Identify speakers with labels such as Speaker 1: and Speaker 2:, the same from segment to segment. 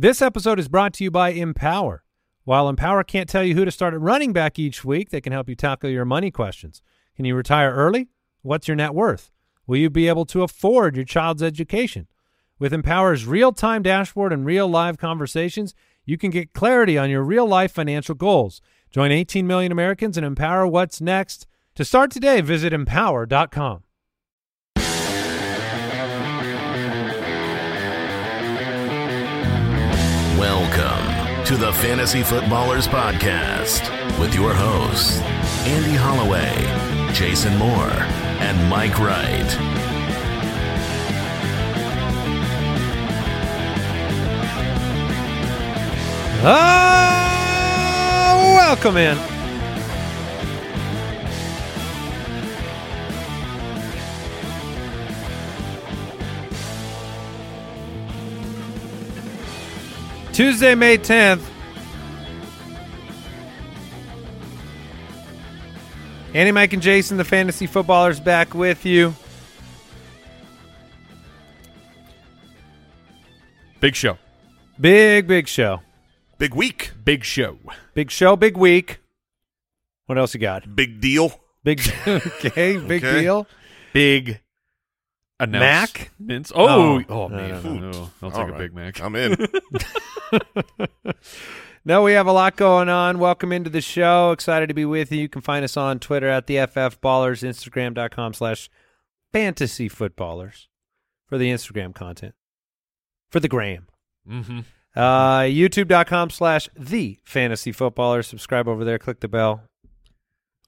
Speaker 1: This episode is brought to you by Empower. While Empower can't tell you who to start at running back each week, they can help you tackle your money questions. Can you retire early? What's your net worth? Will you be able to afford your child's education? With Empower's real time dashboard and real live conversations, you can get clarity on your real life financial goals. Join 18 million Americans and empower what's next. To start today, visit empower.com.
Speaker 2: Welcome to the Fantasy Footballers Podcast with your hosts, Andy Holloway, Jason Moore, and Mike Wright.
Speaker 1: Ah, welcome in. Tuesday, May 10th. Andy, Mike, and Jason, the fantasy footballers, back with you.
Speaker 3: Big show.
Speaker 1: Big, big show.
Speaker 4: Big week.
Speaker 3: Big show.
Speaker 1: Big show, big week. What else you got?
Speaker 4: Big deal.
Speaker 1: Big, okay, big
Speaker 4: Okay.
Speaker 1: deal.
Speaker 3: Big
Speaker 1: Mac?
Speaker 3: announcements. Oh,
Speaker 1: Oh,
Speaker 3: oh, man.
Speaker 1: no,
Speaker 4: no.
Speaker 3: No, I'll take a. Big Mac.
Speaker 4: I'm in.
Speaker 1: No, we have a lot going on. Welcome into the show. Excited to be with you. You can find us on Twitter at the FF Ballers, Instagram.com slash fantasy footballers for the Instagram content. For the gram.
Speaker 3: mm-hmm.
Speaker 1: Uh, YouTube.com slash the fantasy footballers. Subscribe over there. Click the bell.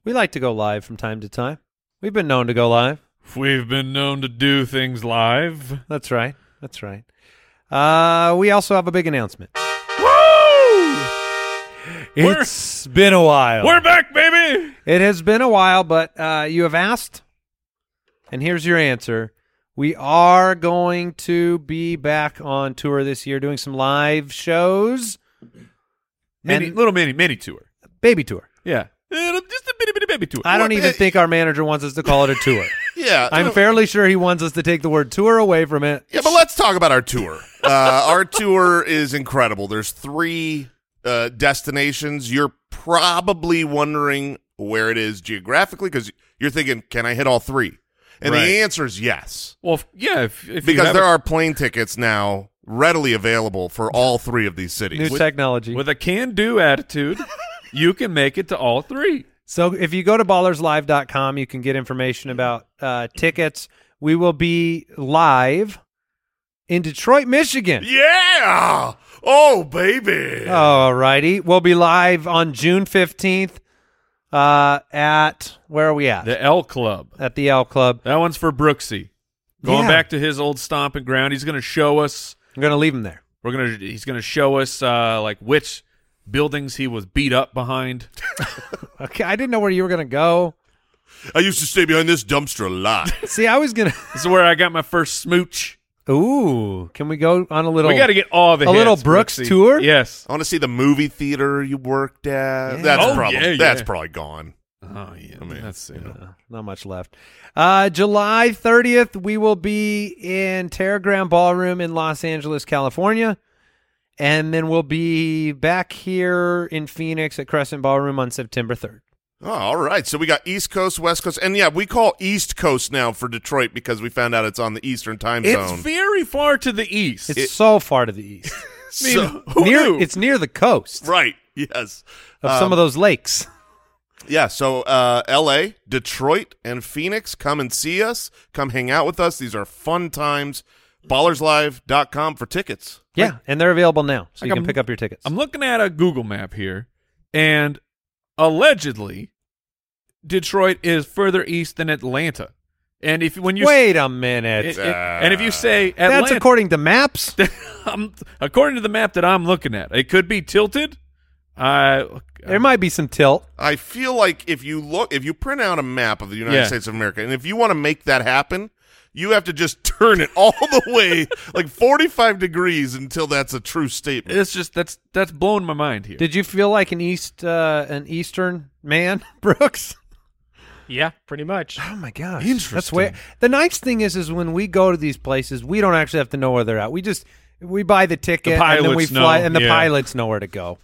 Speaker 1: We like to go live from time to time. We've been known to go live.
Speaker 3: We've been known to do things live.
Speaker 1: That's right. That's right. Uh, we also have a big announcement.
Speaker 3: Woo! We're-
Speaker 1: It's been a while.
Speaker 3: We're back, baby.
Speaker 1: It has been a while, but uh, you have asked, and here's your answer. We are going to be back on tour this year, doing some live shows,
Speaker 3: Mini,
Speaker 1: And-
Speaker 3: little mini, mini tour.
Speaker 1: baby tour.
Speaker 3: Yeah. Just a bitty, bitty baby tour.
Speaker 1: I don't even think our manager wants us to call it a tour.
Speaker 4: Yeah.
Speaker 1: I'm fairly sure he wants us to take the word tour away from it.
Speaker 4: Yeah, but let's talk about our tour. Uh, our tour is incredible. There's three uh, destinations. You're probably wondering where it is geographically because you're thinking, can I hit all three? And
Speaker 3: Right.
Speaker 4: the answer is yes,
Speaker 3: Well, if, yeah, if, if
Speaker 4: because
Speaker 3: have
Speaker 4: there
Speaker 3: a-
Speaker 4: are plane tickets now readily available for all three of these cities.
Speaker 1: New
Speaker 4: cities.
Speaker 1: technology.
Speaker 3: with a can-do attitude, you can make it to all three.
Speaker 1: So if you go to ballerslive.com, you can get information about uh, tickets. We will be live in Detroit, Michigan.
Speaker 4: yeah. Oh, baby.
Speaker 1: All righty. We'll be live on June 15th uh, at, where are we at?
Speaker 3: The El Club.
Speaker 1: at the El Club.
Speaker 3: That one's for Brooksy. Going
Speaker 1: Yeah.
Speaker 3: back to his old stomping ground, he's going to show us.
Speaker 1: I'm going to leave him there.
Speaker 3: We're gonna. He's going to show us uh, like which buildings he was beat up behind.
Speaker 1: Okay. I didn't know where you were going to go.
Speaker 4: I used to stay behind this dumpster a lot.
Speaker 1: See, I was going to.
Speaker 3: This is where I got my first smooch.
Speaker 1: Ooh. Can we go on a little.
Speaker 3: we got to get all the
Speaker 1: a little
Speaker 3: hits,
Speaker 1: Brooks
Speaker 3: Brooksy.
Speaker 1: tour?
Speaker 3: Yes.
Speaker 4: I want to see the movie theater you worked at.
Speaker 1: Yeah.
Speaker 4: That's
Speaker 3: Oh,
Speaker 4: probably
Speaker 3: yeah,
Speaker 4: that's probably gone.
Speaker 3: Oh yeah.
Speaker 4: I mean,
Speaker 3: that's
Speaker 4: you know.
Speaker 1: Not much left. Uh, July 30th, we will be in Teragram Ballroom in Los Angeles, California. And then we'll be back here in Phoenix at Crescent Ballroom on September 3rd.
Speaker 4: Oh, all right. So we got East Coast, West Coast, and yeah, we call East Coast now for Detroit because we found out it's on the Eastern time
Speaker 3: It's
Speaker 4: zone.
Speaker 3: It's very far to the east.
Speaker 1: It's so far to the east.
Speaker 3: I mean,
Speaker 4: So-
Speaker 3: who
Speaker 1: near,
Speaker 3: knew?
Speaker 1: It's near the coast
Speaker 4: right. Yes.
Speaker 1: of some
Speaker 4: Um,
Speaker 1: of those lakes.
Speaker 4: Yeah. So uh, L.A., Detroit, and Phoenix, come and see us. Come hang out with us. These are fun times. Ballerslive.com for tickets.
Speaker 1: Yeah, and they're available now, so you can
Speaker 3: I'm-
Speaker 1: pick up your tickets.
Speaker 3: I'm looking at a Google map here, and allegedly, Detroit is further east than Atlanta. And if when you
Speaker 1: Wait a minute.
Speaker 3: it- it- and if you say
Speaker 1: uh,
Speaker 3: That's
Speaker 1: according to maps.
Speaker 3: According to the map that I'm looking at, it could be tilted. I
Speaker 1: there might be some tilt.
Speaker 4: I feel like if you look, if you print out a map of the United
Speaker 3: Yeah.
Speaker 4: States of America, and if you want to make that happen, you have to just turn it all the way like 45 degrees until that's a true statement.
Speaker 3: it's just that's that's blowing my mind here.
Speaker 1: Did you feel like an east uh, an eastern man, Brooks?
Speaker 5: Yeah, pretty much.
Speaker 1: Oh my gosh,
Speaker 3: Interesting.
Speaker 1: That's way. The nice thing is, is when we go to these places, we don't actually have to know where they're at. We just we buy the ticket
Speaker 3: The
Speaker 1: and then we fly,
Speaker 3: know,
Speaker 1: and the
Speaker 3: yeah.
Speaker 1: pilots know where to go.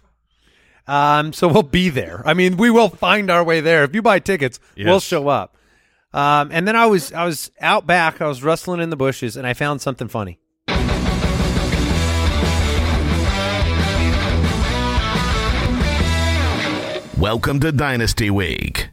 Speaker 1: Um, so we'll be there. I mean, we will find our way there. If you buy tickets, we'll show up. Um, and then I was I was out back. I was rustling in the bushes, and I found something funny.
Speaker 2: Welcome to Dynasty Week.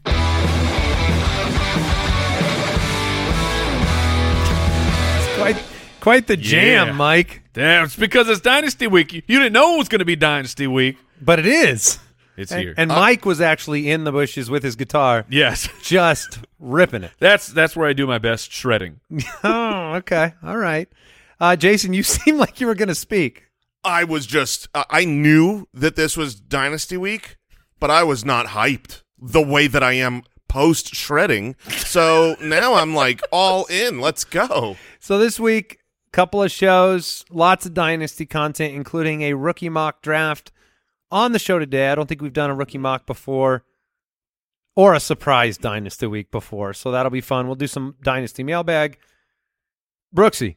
Speaker 1: Quite quite the jam,
Speaker 3: Yeah.
Speaker 1: Mike.
Speaker 3: Damn, it's because it's Dynasty Week. You, you didn't know it was going to be Dynasty Week.
Speaker 1: But it is.
Speaker 3: It's
Speaker 1: And,
Speaker 3: here.
Speaker 1: and Mike was actually in the bushes with his guitar,
Speaker 3: yes,
Speaker 1: just ripping it.
Speaker 3: that's that's where I do my best shredding.
Speaker 1: oh, okay. All right. Uh, Jason, you seem like you were going to speak.
Speaker 4: I was just uh, I knew that this was Dynasty Week, but I was not hyped the way that I am post shredding. So now I'm like all in. Let's go.
Speaker 1: So this week, couple of shows, lots of dynasty content, including a rookie mock draft on the show today. I don't think we've done a rookie mock before or a surprise dynasty week before, so that'll be fun. We'll do some dynasty mailbag. Brooksy,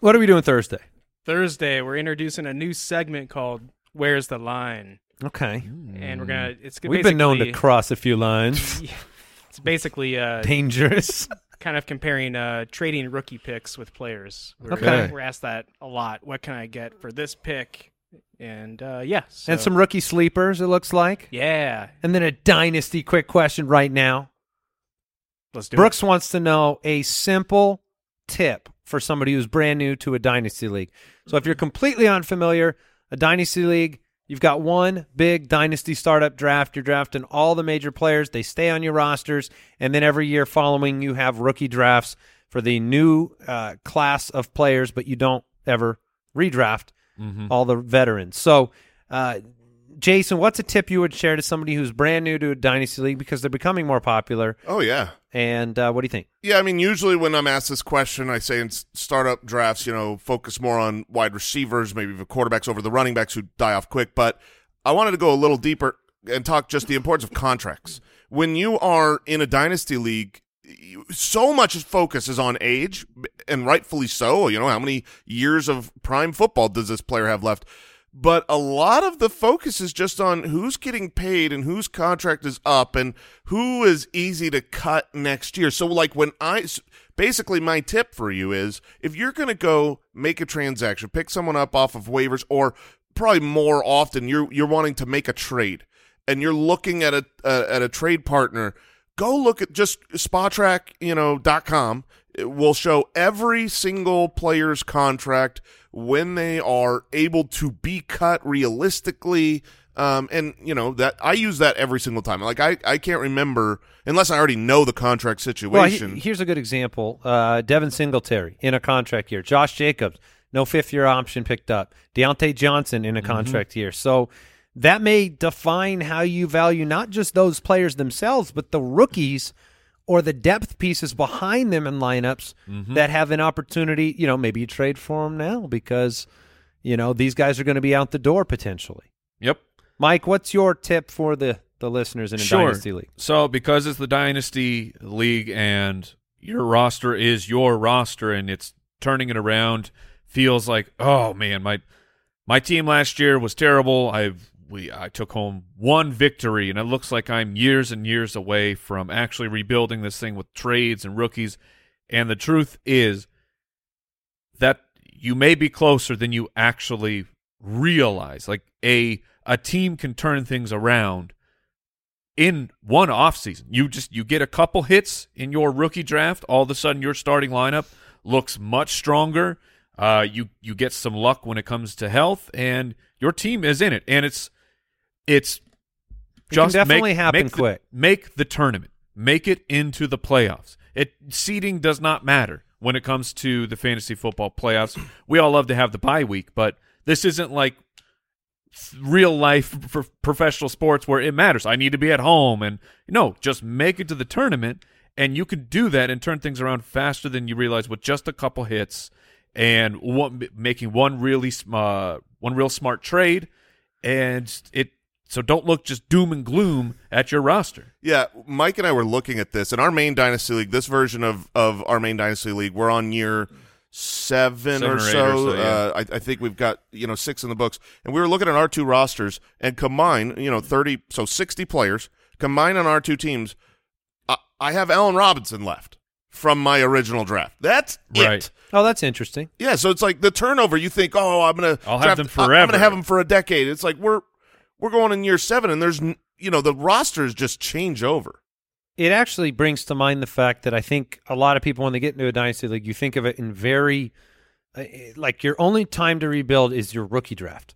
Speaker 1: what are we doing Thursday?
Speaker 5: Thursday, we're introducing a new segment called "Where's the Line,"
Speaker 1: Okay,
Speaker 5: and we're gonna. It's gonna.
Speaker 1: we've been known to cross a few lines.
Speaker 5: It's basically uh,
Speaker 1: Dangerous.
Speaker 5: kind of comparing uh, trading rookie picks with players. We're,
Speaker 1: Okay.
Speaker 5: we're asked that a lot. What can I get for this pick? And uh, yeah, so,
Speaker 1: and some rookie sleepers. It looks like,
Speaker 5: yeah.
Speaker 1: and then a dynasty quick question right now.
Speaker 5: Let's do
Speaker 1: Brooks wants to know a simple tip for somebody who's brand new to a dynasty league. So if you're completely unfamiliar, a dynasty league, you've got one big dynasty startup draft. You're drafting all the major players. They stay on your rosters, and then every year following, you have rookie drafts for the new uh, class of players, but you don't ever redraft all the veterans. So. Uh, Jason, what's a tip you would share to somebody who's brand new to a dynasty league because they're becoming more popular?
Speaker 4: Oh yeah.
Speaker 1: And uh, what do you think?
Speaker 4: Yeah, I mean, usually when I'm asked this question, I say in startup drafts, you know, focus more on wide receivers, maybe the quarterbacks over the running backs who die off quick. But I wanted to go a little deeper and talk just the importance of contracts. When you are in a dynasty league, you- so much focus is on age, and rightfully so. You know, how many years of prime football does this player have left? But a lot of the focus is just on who's getting paid and whose contract is up and who is easy to cut next year. So, like, when I basically my tip for you is if you're going to go make a transaction, pick someone up off of waivers, or probably more often you're you're wanting to make a trade and you're looking at a at a trade partner, go look at just Spotrac, you know, dot com. It will show every single player's contract when they are able to be cut realistically. Um, and you know that I use that every single time. Like I, I can't remember unless I already know the contract
Speaker 1: Well, he-
Speaker 4: situation.
Speaker 1: here's a good example. Uh, Devin Singletary in a contract year. Josh Jacobs, no fifth year option picked up. Diontae Johnson in a
Speaker 4: Mm-hmm.
Speaker 1: contract year. So that may define how you value not just those players themselves, but the rookies or the depth pieces behind them in lineups
Speaker 4: Mm-hmm.
Speaker 1: that have an opportunity. You know, maybe you trade for them now because, you know, these guys are going to be out the door potentially.
Speaker 3: Yep.
Speaker 1: Mike, what's your tip for the, the listeners in a
Speaker 3: sure.
Speaker 1: dynasty league?
Speaker 3: So because it's the dynasty league and your roster is your roster and it's turning it around, feels like oh man, my my team last year was terrible. I we I took home one victory and it looks like I'm years and years away from actually rebuilding this thing with trades and rookies. And the truth is that you may be closer than you actually realize. Like a a team can turn things around in one offseason. You just you get a couple hits in your rookie draft, all of a sudden your starting lineup looks much stronger. Uh, you you get some luck when it comes to health, and your team is in it. And it's it's just
Speaker 1: definitely
Speaker 3: make,
Speaker 1: happen
Speaker 3: make the-
Speaker 1: quick.
Speaker 3: make the tournament, make it into the playoffs. It seeding does not matter when it comes to the fantasy football playoffs. We all love to have the bye week, but this isn't like real life for professional sports where it matters. I need to be at home and no, just make it to the tournament and you can do that and turn things around faster than you realize with just a couple hits and one, making one really sm- uh, one real smart trade and it so don't look just doom and gloom at your roster.
Speaker 4: Yeah, Mike and I were looking at this in our main dynasty league. This version of of our main dynasty league, we're on year seven,
Speaker 3: Seven
Speaker 4: or,
Speaker 3: or
Speaker 4: so.
Speaker 3: or so, yeah.
Speaker 4: uh, I, I think we've got you know six in the books, and we were looking at our two rosters and combine you know thirty, so sixty players combine on our two teams. I, I have Allen Robinson left from my original draft. That's
Speaker 3: Right.
Speaker 4: it.
Speaker 1: Oh, that's interesting.
Speaker 4: Yeah, so it's like the turnover. You think, oh, I'm gonna,
Speaker 3: I'll have them
Speaker 4: I- I'm gonna have them for a decade. It's like we're we're going in year seven, and there's you know the rosters just change over.
Speaker 1: It actually brings to mind the fact that I think a lot of people, when they get into a dynasty league, you think of it in very uh, like your only time to rebuild is your rookie draft,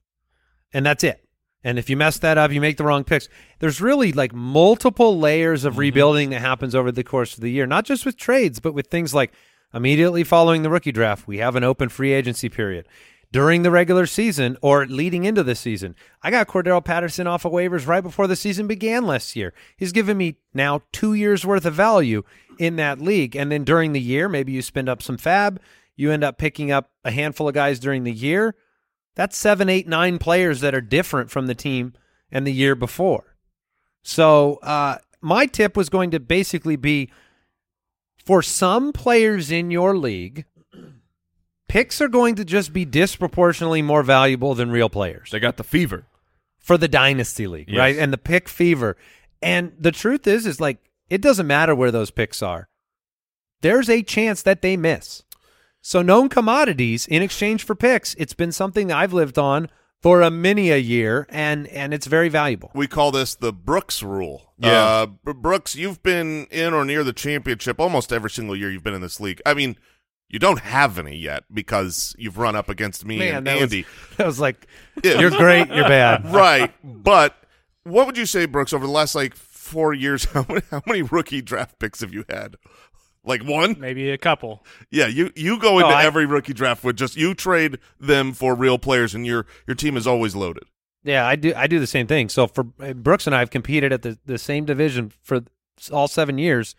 Speaker 1: and that's it. And if you mess that up, you make the wrong picks. There's really like multiple layers of rebuilding that happens over the course of the year, not just with trades, but with things like immediately following the rookie draft, we have an open free agency period. During the regular season or leading into the season, I got Cordarrelle Patterson off of waivers right before the season began last year. He's given me now two years worth of value in that league. And then during the year, maybe you spend up some FAAB, you end up picking up a handful of guys during the year. That's seven, eight, nine players that are different from the team and the year before. So uh, my tip was going to basically be for some players in your league, picks are going to just be disproportionately more valuable than real players
Speaker 3: They got the fever.
Speaker 1: for the dynasty league,
Speaker 3: Yes.
Speaker 1: right? And the pick fever. And the truth is, is like it doesn't matter where those picks are. There's a chance that they miss. So known commodities in exchange for picks, it's been something that I've lived on for a many a year, and and it's very valuable.
Speaker 4: We call this the Brooks rule.
Speaker 3: Yeah.
Speaker 4: Uh, Brooks, you've been in or near the championship almost every single year you've been in this league. I mean, you don't have any yet because you've run up against me and
Speaker 1: that was-
Speaker 4: Andy.
Speaker 1: that was like,
Speaker 4: Yeah.
Speaker 1: you're great, you're bad.
Speaker 4: right. But what would you say, Brooks, over the last like four years, how many, how many rookie draft picks have you had? Like one?
Speaker 5: Maybe a couple.
Speaker 4: Yeah, you you go into
Speaker 1: Oh, I-
Speaker 4: every rookie draft with just you trade them for real players, and your your team is always loaded.
Speaker 1: Yeah, I do. I do the same thing. So for Brooks and I have competed at the, the same division for all seven years.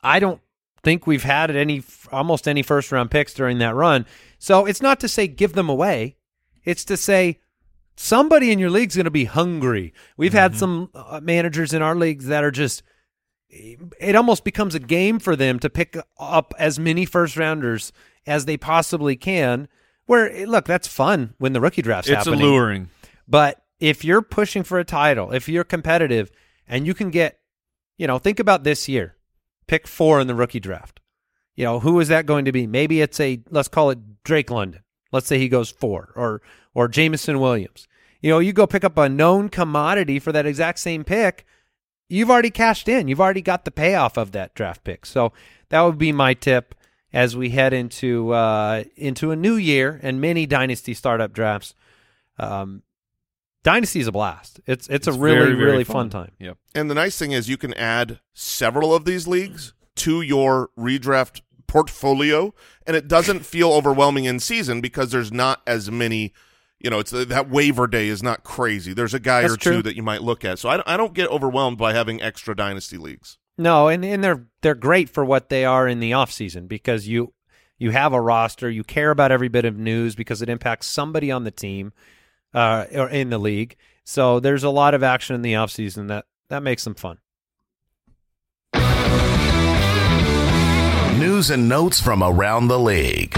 Speaker 1: I don't think we've had any almost any first round picks during that run. So it's not to say give them away. It's to say somebody in your league's going to be hungry. We've had some uh, managers in our leagues that are just. It almost becomes a game for them to pick up as many first rounders as they possibly can. Where look, that's fun when the rookie draft's
Speaker 3: It's
Speaker 1: happening.
Speaker 3: alluring.
Speaker 1: But if you're pushing for a title, if you're competitive and you can get, you know, think about this year, pick four in the rookie draft. You know, who is that going to be? Maybe it's a, let's call it Drake London. Let's say he goes four or, or Jameson Williams. You know, you go pick up a known commodity for that exact same pick. You've already cashed in. You've already got the payoff of that draft pick. So that would be my tip as we head into uh, into a new year and many dynasty startup drafts. Um, Dynasty is a blast. It's it's, a really
Speaker 3: very, very
Speaker 1: really fun. time.
Speaker 3: Yep.
Speaker 4: And the nice thing is you can add several of these leagues to your redraft portfolio, and it doesn't feel overwhelming in season because there's not as many. You know, it's that waiver day is not crazy. There's a guy
Speaker 1: That's
Speaker 4: or two that you might look at. So I, don't- I don't get overwhelmed by having extra dynasty leagues.
Speaker 1: No, and, and they're they're great for what they are in the off season because you you have a roster, you care about every bit of news because it impacts somebody on the team uh, or in the league. So there's a lot of action in the off season that that makes them fun.
Speaker 2: News and notes from around the league.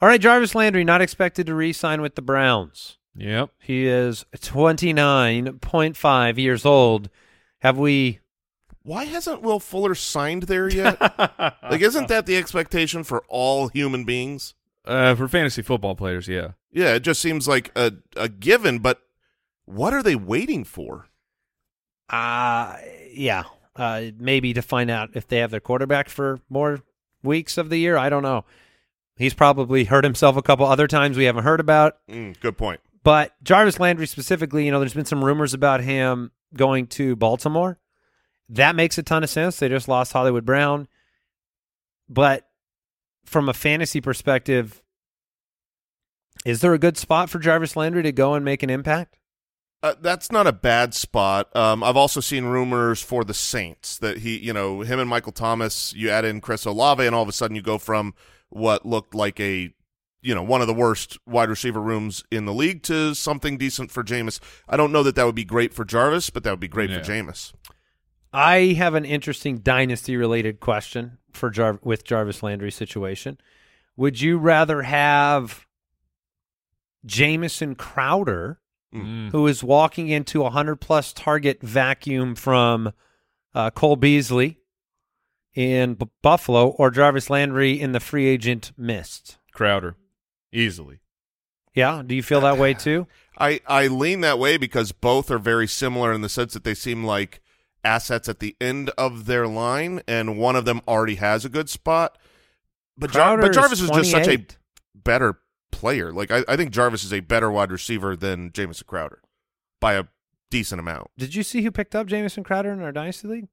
Speaker 1: All right, Jarvis Landry not expected to re-sign with the Browns.
Speaker 3: Yep.
Speaker 1: He is 29.5 years old. Have we
Speaker 4: Why hasn't Will Fuller signed there yet? like, isn't that the expectation for all human beings?
Speaker 3: Uh, for fantasy football players, yeah.
Speaker 4: Yeah, it just seems like a, a given, but what are they waiting for?
Speaker 1: Uh yeah. Uh maybe to find out if they have their quarterback for more weeks of the year. I don't know. He's probably hurt himself a couple other times we haven't heard about.
Speaker 4: Mm, good point.
Speaker 1: But Jarvis Landry specifically, you know, there's been some rumors about him going to Baltimore. That makes a ton of sense. They just lost Hollywood Brown. But from a fantasy perspective, is there a good spot for Jarvis Landry to go and make an impact?
Speaker 4: Uh, that's not a bad spot. Um, I've also seen rumors for the Saints that he, you know, him and Michael Thomas. You add in Chris Olave, and all of a sudden you go from what looked like a, you know, one of the worst wide receiver rooms in the league to something decent for Jameis. I don't know that that would be great for Jarvis, but that would be great
Speaker 3: Yeah.
Speaker 4: for Jameis.
Speaker 1: I have an interesting dynasty related question. For Jar- with Jarvis Landry situation. Would you rather have Jamison Crowder,
Speaker 3: Mm.
Speaker 1: who is walking into a hundred plus target vacuum from uh, Cole Beasley in B- Buffalo, or Jarvis Landry in the free agent mist?
Speaker 3: Crowder, easily.
Speaker 1: Yeah, do you feel that way too?
Speaker 4: I, I lean that way because both are very similar in the sense that they seem like assets at the end of their line, and one of them already has a good spot. But, Jar- but Jarvis is just such a better player. Like I, I think Jarvis is a better wide receiver than Jamison Crowder by a decent amount.
Speaker 1: Did you see who picked up Jamison Crowder in our dynasty league?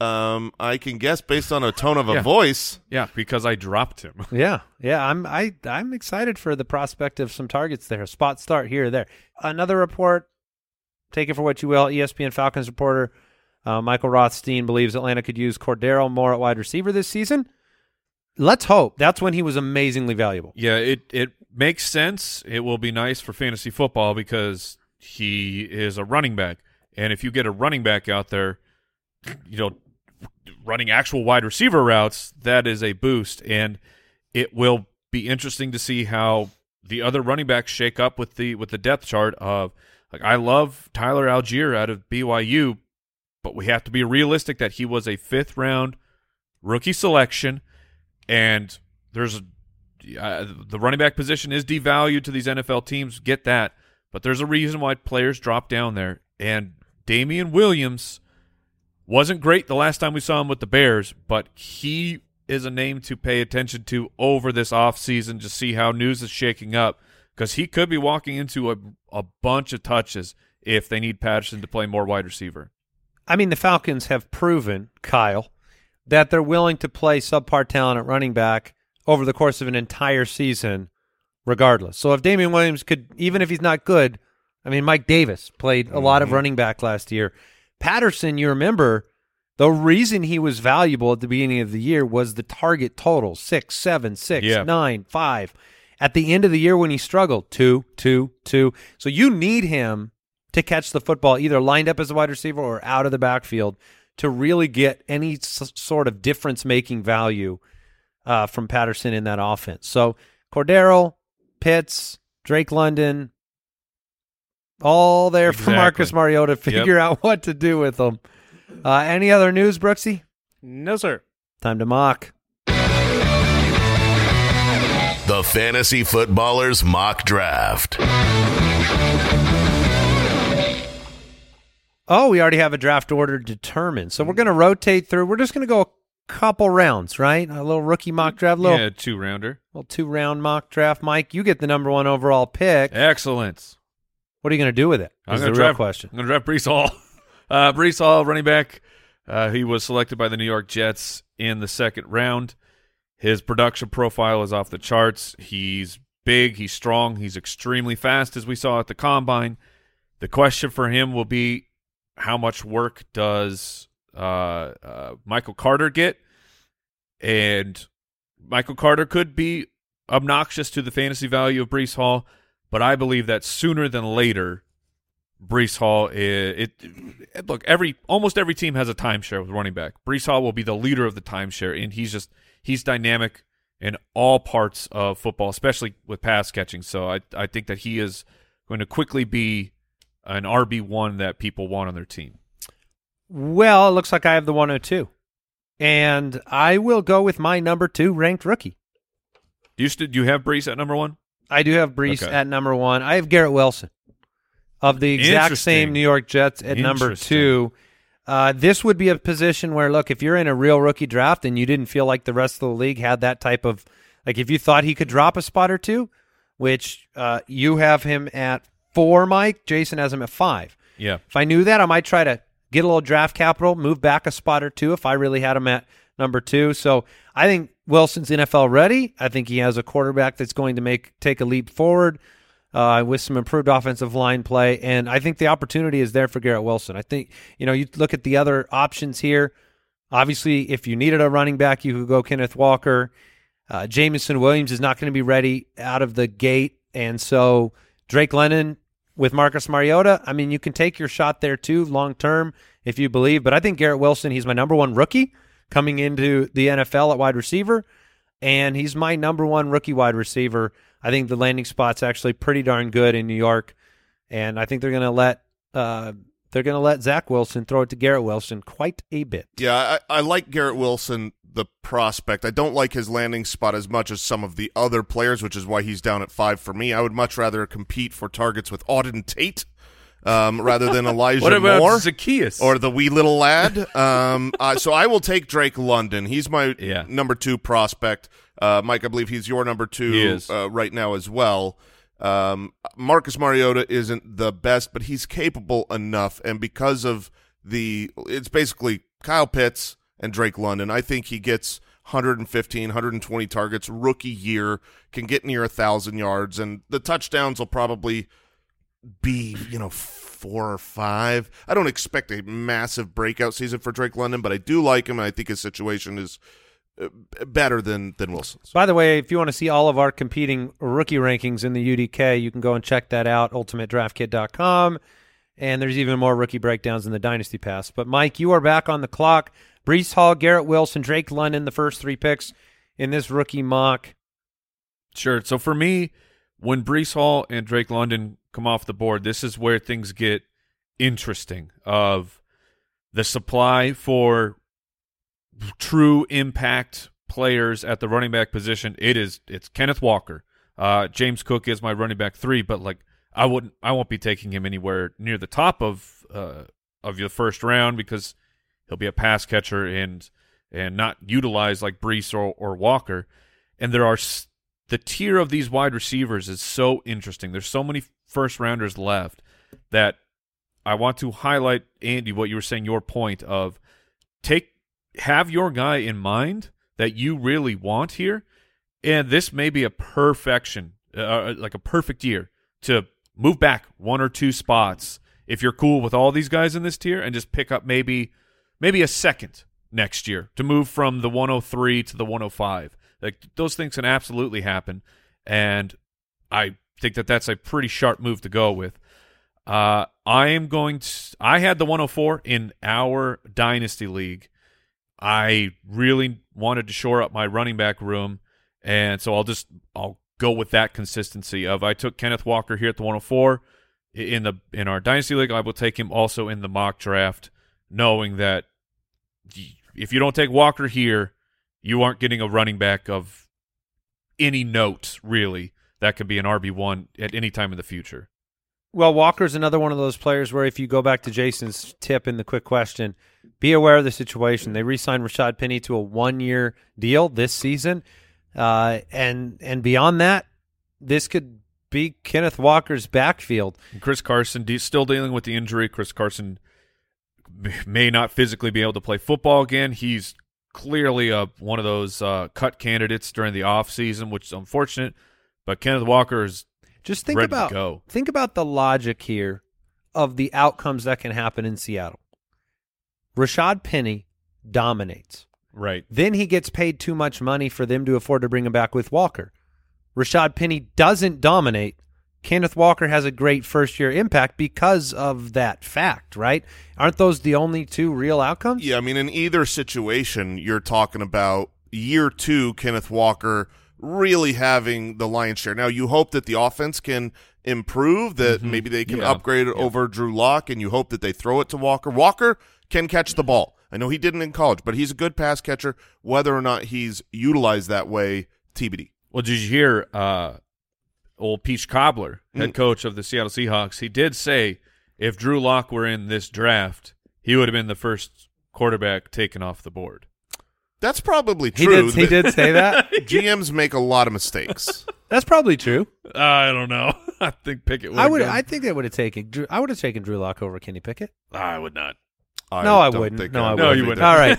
Speaker 4: Um, I can guess based on a tone of a
Speaker 3: Yeah.
Speaker 4: voice.
Speaker 3: Yeah, because I dropped him.
Speaker 1: Yeah, yeah. I'm I I'm excited for the prospect of some targets there. Spot start here or there. Another report. Take it for what you will. ESPN Falcons reporter uh, Michael Rothstein believes Atlanta could use Cordarrelle more at wide receiver this season. Let's hope. That's when he was amazingly valuable.
Speaker 3: Yeah, it it makes sense. It will be nice for fantasy football because he is a running back, and if you get a running back out there, you know, running actual wide receiver routes, that is a boost, and it will be interesting to see how the other running backs shake up with the with the depth chart of like I love Tyler Allgeier out of BYU, but we have to be realistic that he was a fifth round rookie selection, and there's uh, the running back position is devalued to these NFL teams. Get that, but there's a reason why players drop down there. And Damien Williams wasn't great the last time we saw him with the Bears, but he is a name to pay attention to over this offseason to see how news is shaking up because he could be walking into a a bunch of touches if they need Patterson to play more wide receiver.
Speaker 1: I mean, the Falcons have proven, Kyle, that they're willing to play subpar talent at running back over the course of an entire season, regardless. So if Damien Williams could, even if he's not good, I mean, Mike Davis played a lot of mm-hmm. running back last year. Patterson, you remember, the reason he was valuable at the beginning of the year was the target total six, seven, six,
Speaker 3: Yeah.
Speaker 1: nine, five. At the end of the year when he struggled, two, two, two. So you need him to catch the football either lined up as a wide receiver or out of the backfield to really get any s- sort of difference making value uh, from Patterson in that offense. So Cordarrelle, Pitts, Drake London, all there for Marcus Mariota to figure out what to do with them. Uh, any other news, Brooksy?
Speaker 5: No, sir.
Speaker 1: Time to mock.
Speaker 2: The Fantasy Footballers Mock Draft.
Speaker 1: Oh, we already have a draft order determined. So we're going to rotate through. We're just going to go a couple rounds, right? A little rookie mock draft, little,
Speaker 3: yeah, two rounder.
Speaker 1: Well, two round mock draft. Mike, you get the number one overall pick.
Speaker 3: Excellence.
Speaker 1: What are you going to do with it?
Speaker 3: I'm
Speaker 1: Is the real
Speaker 3: draft,
Speaker 1: question.
Speaker 3: I'm going to draft Breece Hall. Uh, Breece Hall, running back. Uh, he was selected by the New York Jets in the second round. His production profile is off the charts. He's big. He's strong. He's extremely fast, as we saw at the combine. The question for him will be how much work does uh, uh, Michael Carter get? And Michael Carter could be obnoxious to the fantasy value of Breece Hall, but I believe that sooner than later, Breece Hall it, it. Look, every almost every team has a timeshare with running back. Breece Hall will be the leader of the timeshare, and he's just he's dynamic in all parts of football, especially with pass catching. So I I think that he is going to quickly be an RB one that people want on their team.
Speaker 1: Well, it looks like I have the 102. And I will go with my number two ranked rookie.
Speaker 3: Do you st- do you have Breece at number one?
Speaker 1: I do have Breece
Speaker 3: Okay.
Speaker 1: at number one. I have Garrett Wilson of the exact same New York Jets at number two. Uh, this would be a position where, look, if you're in a real rookie draft and you didn't feel like the rest of the league had that type of, like, if you thought he could drop a spot or two, which uh, you have him at four, Mike, Jason has him at five.
Speaker 3: Yeah,
Speaker 1: If I knew that, I might try to get a little draft capital, move back a spot or two if I really had him at number two. So I think Wilson's NFL ready. I think he has a quarterback that's going to make take a leap forward uh, with some improved offensive line play, and I think the opportunity is there for Garrett Wilson. I think you know you look at the other options here. Obviously, if you needed a running back, you could go Kenneth Walker. Uh, Jameson Williams is not going to be ready out of the gate, and so Drake London with Marcus Mariota. I mean, you can take your shot there too, long term, if you believe. But I think Garrett Wilson, he's my number one rookie. coming into the NFL at wide receiver, and he's my number one rookie wide receiver. I think the landing spot's actually pretty darn good in New York, and I think they're going to let uh, they're going to let Zach Wilson throw it to Garrett Wilson quite a bit.
Speaker 4: Yeah, I, I like Garrett Wilson, the prospect. I don't like his landing spot as much as some of the other players, which is why he's down at five for me. I would much rather compete for targets with Auden Tate um, rather than Elijah
Speaker 3: What about
Speaker 4: Moore
Speaker 3: Zacchaeus?
Speaker 4: or the wee little lad. Um, uh, so I will take Drake London. He's my
Speaker 3: Yeah.
Speaker 4: number two prospect. Uh, Mike, I believe he's your number two. Uh, right now as well. Um, Marcus Mariota isn't the best, but he's capable enough, and because of the, it's basically Kyle Pitts and Drake London. I think he gets 115, 120 targets rookie year, can get near a thousand yards, and the touchdowns will probably be, you know, four or five. I don't expect a massive breakout season for Drake London, but I do like him, and I think his situation is Uh, better than than Wilson's.
Speaker 1: By the way, if you want to see all of our competing rookie rankings in the UDK, you can go and check that out, ultimatedraftkit.com. And there's even more rookie breakdowns in the Dynasty Pass. But, Mike, you are back on the clock. Breece Hall, Garrett Wilson, Drake London, the first three picks in this rookie mock.
Speaker 3: Sure. So for me, when Breece Hall and Drake London come off the board, this is where things get interesting. Of the supply for true impact players at the running back position, it is it's Kenneth Walker. Uh, James Cook is my running back three, but like I wouldn't, I won't be taking him anywhere near the top of uh, of your first round because he'll be a pass catcher and and not utilized like Breece or, or Walker. And there are the tier of these wide receivers is so interesting. There's so many first rounders left that I want to highlight Andy what you were saying your point of take have your guy in mind that you really want here and this may be a perfection uh, like a perfect year to move back one or two spots if you're cool with all these guys in this tier and just pick up maybe maybe a second next year to move from the 103 to the 105 like those things can absolutely happen and i think that that's a pretty sharp move to go with uh, I am going to. I had the 104 in our dynasty league. I really wanted to shore up my running back room, and so I'll just I'll go with that consistency of I took Kenneth Walker here at the 104 in the in our dynasty league. I will take him also in the mock draft, knowing that if you don't take Walker here, you aren't getting a running back of any note really that could be an RB one at any time in the future.
Speaker 1: Well, Walker's another one of those players where if you go back to Jason's tip in the quick question, be aware of the situation. They re-signed Rashad Penny to a one-year deal this season, uh, and and beyond that, this could be Kenneth Walker's backfield.
Speaker 3: Chris Carson still dealing with the injury. Chris Carson may not physically be able to play football again. He's clearly a, one of those uh, cut candidates during the offseason, which is unfortunate. But Kenneth Walker is
Speaker 1: Just think
Speaker 3: Ready
Speaker 1: about
Speaker 3: go.
Speaker 1: think about the logic here of the outcomes that can happen in Seattle. Rashad Penny dominates.
Speaker 3: right.
Speaker 1: Then he gets paid too much money for them to afford to bring him back with Walker. Rashad Penny doesn't dominate. Kenneth Walker has a great first year impact because of that fact, right? Aren't those the only two real outcomes?
Speaker 4: Yeah, I mean, in either situation, you're talking about year two, Kenneth Walker really having the lion's share. Now, you hope that the offense can improve, that maybe they can
Speaker 3: Yeah.
Speaker 4: upgrade it over Drew Lock, and you hope that they throw it to Walker. Walker can catch the ball. I know he didn't in college, but he's a good pass catcher. Whether or not he's utilized that way, TBD.
Speaker 3: Well, did you hear uh, old Peach Cobbler,
Speaker 4: Mm.
Speaker 3: head coach of the Seattle Seahawks? He did say if Drew Lock were in this draft, he would have been the first quarterback taken off the board.
Speaker 4: That's probably
Speaker 1: He
Speaker 4: true.
Speaker 1: did he did say that?
Speaker 4: GMs make a lot of mistakes.
Speaker 1: That's probably true.
Speaker 3: I don't know. I think Pickett would.
Speaker 1: I would
Speaker 3: gone-
Speaker 1: I think they would have taken Drew I would have taken Drew Lock over Kenny Pickett.
Speaker 3: I would not.
Speaker 1: No, I
Speaker 4: don't
Speaker 1: wouldn't.
Speaker 4: think
Speaker 1: No, I
Speaker 3: No,
Speaker 4: would
Speaker 3: you wouldn't.
Speaker 1: All right.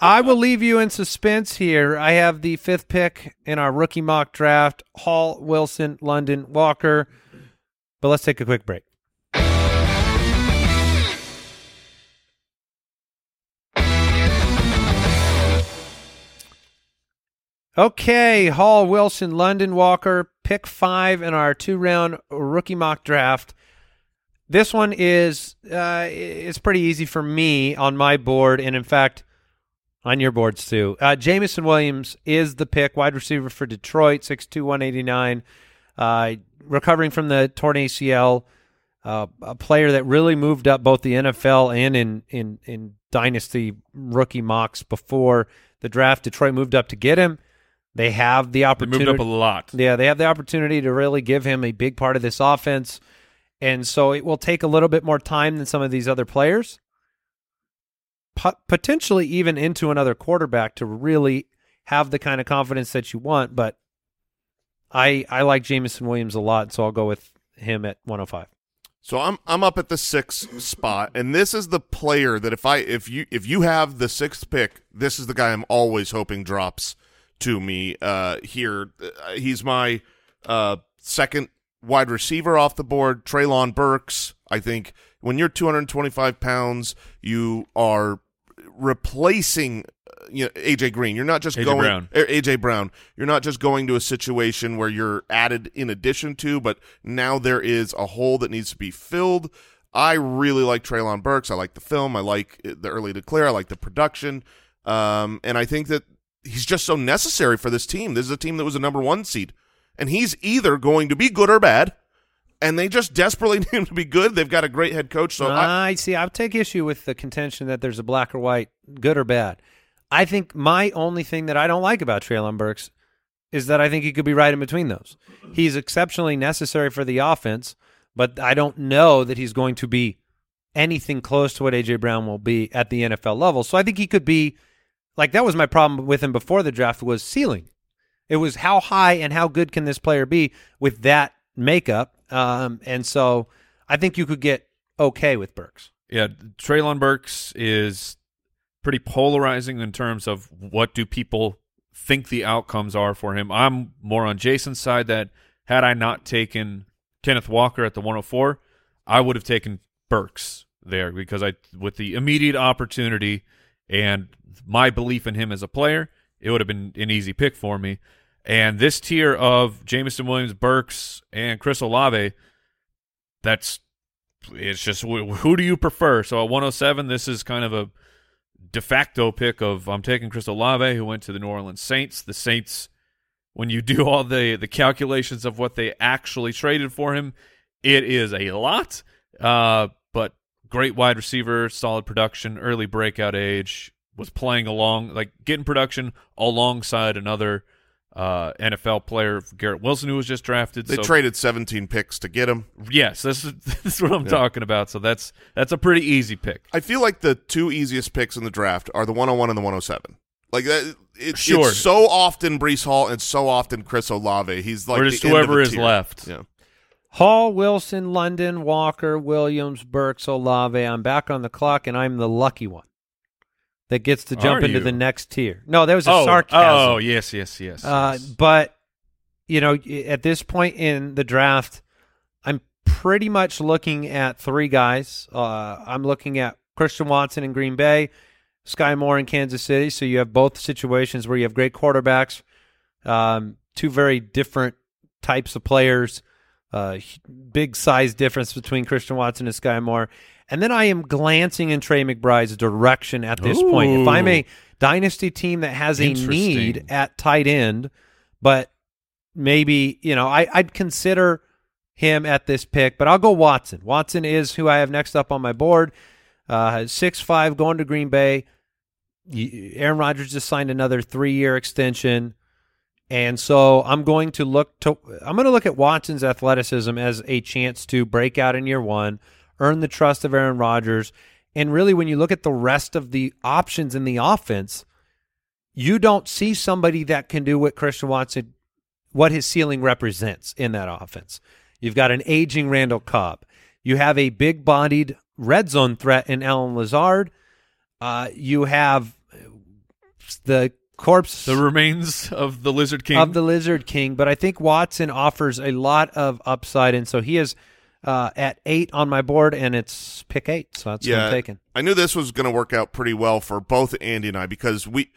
Speaker 1: I will leave you in suspense here. I have the fifth pick in our rookie mock draft Hall, Wilson, London, Walker. But let's take a quick break. Okay, Hall, Wilson, London, Walker, pick five in our two round rookie mock draft. This one is uh, it's pretty easy for me on my board, and in fact, on your boards too. Uh, Jameson Williams is the pick, wide receiver for Detroit, 6'2", 189, uh, recovering from the torn ACL. Uh, a player that really moved up both the NFL and in in in dynasty rookie mocks before the draft. Detroit moved up to get him. They have the
Speaker 3: They
Speaker 1: opportunity.
Speaker 3: moved up a lot.
Speaker 1: Yeah, they have the opportunity to really give him a big part of this offense. And so it will take a little bit more time than some of these other players. Po- potentially even into another quarterback to really have the kind of confidence that you want, but I I like Jameson Williams a lot, so I'll go with him at 105.
Speaker 4: So I'm I'm up at the sixth spot, and this is the player that if I if you if you have the sixth pick, this is the guy I'm always hoping drops to me uh, here. Uh, he's my uh, second wide receiver off the board, Treylon Burks. I think when you're 225 pounds, you are replacing uh, you know AJ Green. You're not just
Speaker 3: A.J.
Speaker 4: going
Speaker 3: Brown.
Speaker 4: er, AJ Brown. You're not just going to a situation where you're added in addition to, but now there is a hole that needs to be filled. I really like Treylon Burks. I like the film. I like the early declare. I like the production. Um, and I think that he's just so necessary for this team. This is a team that was a number one seed, and he's either going to be good or bad. And they just desperately need him to be good. They've got a great head coach. So I,
Speaker 1: I see. I take issue with the contention that there's a black or white, good or bad. I think my only thing that I don't like about Treylon Burks is that I think he could be right in between those. He's exceptionally necessary for the offense, but I don't know that he's going to be anything close to what AJ Brown will be at the NFL level. So I think he could be like that was my problem with him before the draft was ceiling. It was how high and how good can this player be with that makeup. Um, and so I think you could get okay with Burks.
Speaker 3: Yeah, Treylon Burks is pretty polarizing in terms of what do people think the outcomes are for him. I'm more on Jason's side that had I not taken Kenneth Walker at the 104, I would have taken Burks there because I with the immediate opportunity and my belief in him as a player, it would have been an easy pick for me. And this tier of Jameson Williams, Burks, and Chris Olave, that's it's just who do you prefer? So at 107, this is kind of a de facto pick of I'm taking Chris Olave, who went to the New Orleans Saints. The Saints, when you do all the the calculations of what they actually traded for him, it is a lot. Uh, but great wide receiver, solid production, early breakout age, was playing along like getting production alongside another uh, NFL player, Garrett Wilson, who was just drafted.
Speaker 4: they
Speaker 3: so
Speaker 4: traded 17 picks to get him.
Speaker 3: Yes, this is this is what I'm
Speaker 4: Yeah.
Speaker 3: talking about. So that's that's a pretty easy pick.
Speaker 4: I feel like the two easiest picks in the draft are the 101 and the 107. Like that, it,
Speaker 3: Sure.
Speaker 4: it's so often Breece Hall and so often Chris Olave. He's like
Speaker 3: or
Speaker 4: the
Speaker 3: just
Speaker 4: end of
Speaker 3: whoever
Speaker 4: the
Speaker 3: is
Speaker 4: tier.
Speaker 3: left.
Speaker 4: Yeah.
Speaker 1: Hall, Wilson, London, Walker, Williams, Burks, Olave. I'm back on the clock, and I'm the lucky one that gets to jump
Speaker 3: Are
Speaker 1: into
Speaker 3: you?
Speaker 1: the next tier. No, that was a
Speaker 3: Oh,
Speaker 1: sarcasm.
Speaker 3: oh, yes, yes, yes.
Speaker 1: Uh,
Speaker 3: yes.
Speaker 1: but you know, at this point in the draft, I'm pretty much looking at three guys. Uh, I'm looking at Christian Watson in Green Bay, Sky Moore in Kansas City. So you have both situations where you have great quarterbacks, um, two very different types of players. Uh, big size difference between Christian Watson and Sky Moore. And then I am glancing in Trey McBride's direction at this point. If I'm a dynasty team that has a need at tight end, but maybe you know I, I'd consider him at this pick, but I'll go Watson. Watson is who I have next up on my board. Uh, six five going to Green Bay. Aaron Rodgers just signed another three year extension, and so I'm going to look to I'm going to look at Watson's athleticism as a chance to break out in year one, earn the trust of Aaron Rodgers, and really when you look at the rest of the options in the offense, you don't see somebody that can do what Christian Watson, what his ceiling represents in that offense. You've got an aging Randall Cobb. You have a big bodied red zone threat in Allen Lazard. Uh, you have the corpse
Speaker 3: the remains of the Lizard King.
Speaker 1: of the Lizard King, but I think Watson offers a lot of upside, and so he is uh, at eight on my board, and it's pick eight, so that's what I'm taking.
Speaker 4: I knew this was going to work out pretty well for both Andy and I because we,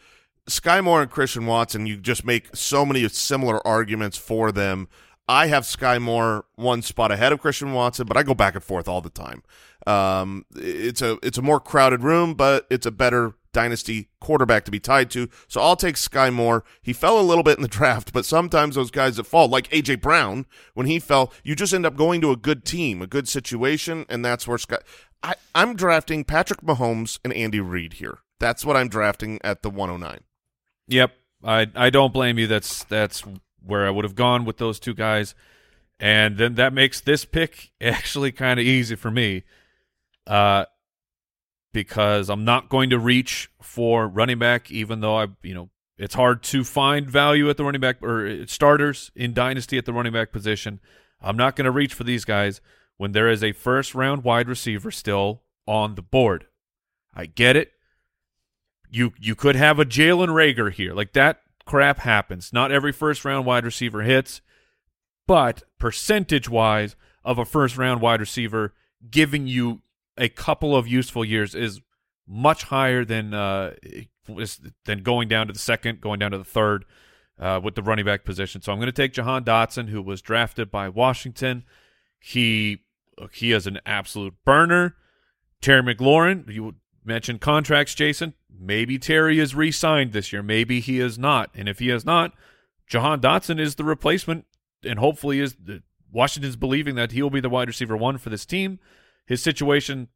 Speaker 4: Sky Moore and Christian Watson, you just make so many similar arguments for them. I have Sky Moore one spot ahead of Christian Watson, but I go back and forth all the time. Um, it's a it's a more crowded room, but it's a better dynasty quarterback to be tied to. So I'll take Sky Moore. He fell a little bit in the draft, but sometimes those guys that fall, like AJ Brown, when he fell, you just end up going to a good team, a good situation, and that's where Sky. I, I'm drafting Patrick Mahomes and Andy Reid here. That's what I'm drafting at the 109.
Speaker 3: Yep, I I don't blame you. That's that's where I would have gone with those two guys, and then that makes this pick actually kind of easy for me, uh, because I'm not going to reach for running back, even though I you know it's hard to find value at the running back or uh, starters in dynasty at the running back position. I'm not going to reach for these guys when there is a first round wide receiver still on the board. I get it you you could have a Jalen Reagor here. Like that crap happens. Not every first round wide receiver hits, but percentage wise of a first round wide receiver giving you a couple of useful years is much higher than uh, than going down to the second, going down to the third uh, with the running back position. So I'm going to take Jahan Dotson, who was drafted by Washington. He he is an absolute burner. Terry McLaurin, you mentioned contracts, Jason. Maybe Terry is re signed this year. Maybe he is not. And if he is not, Jahan Dotson is the replacement, and hopefully is the, Washington's believing that he will be the wide receiver one for this team. His situation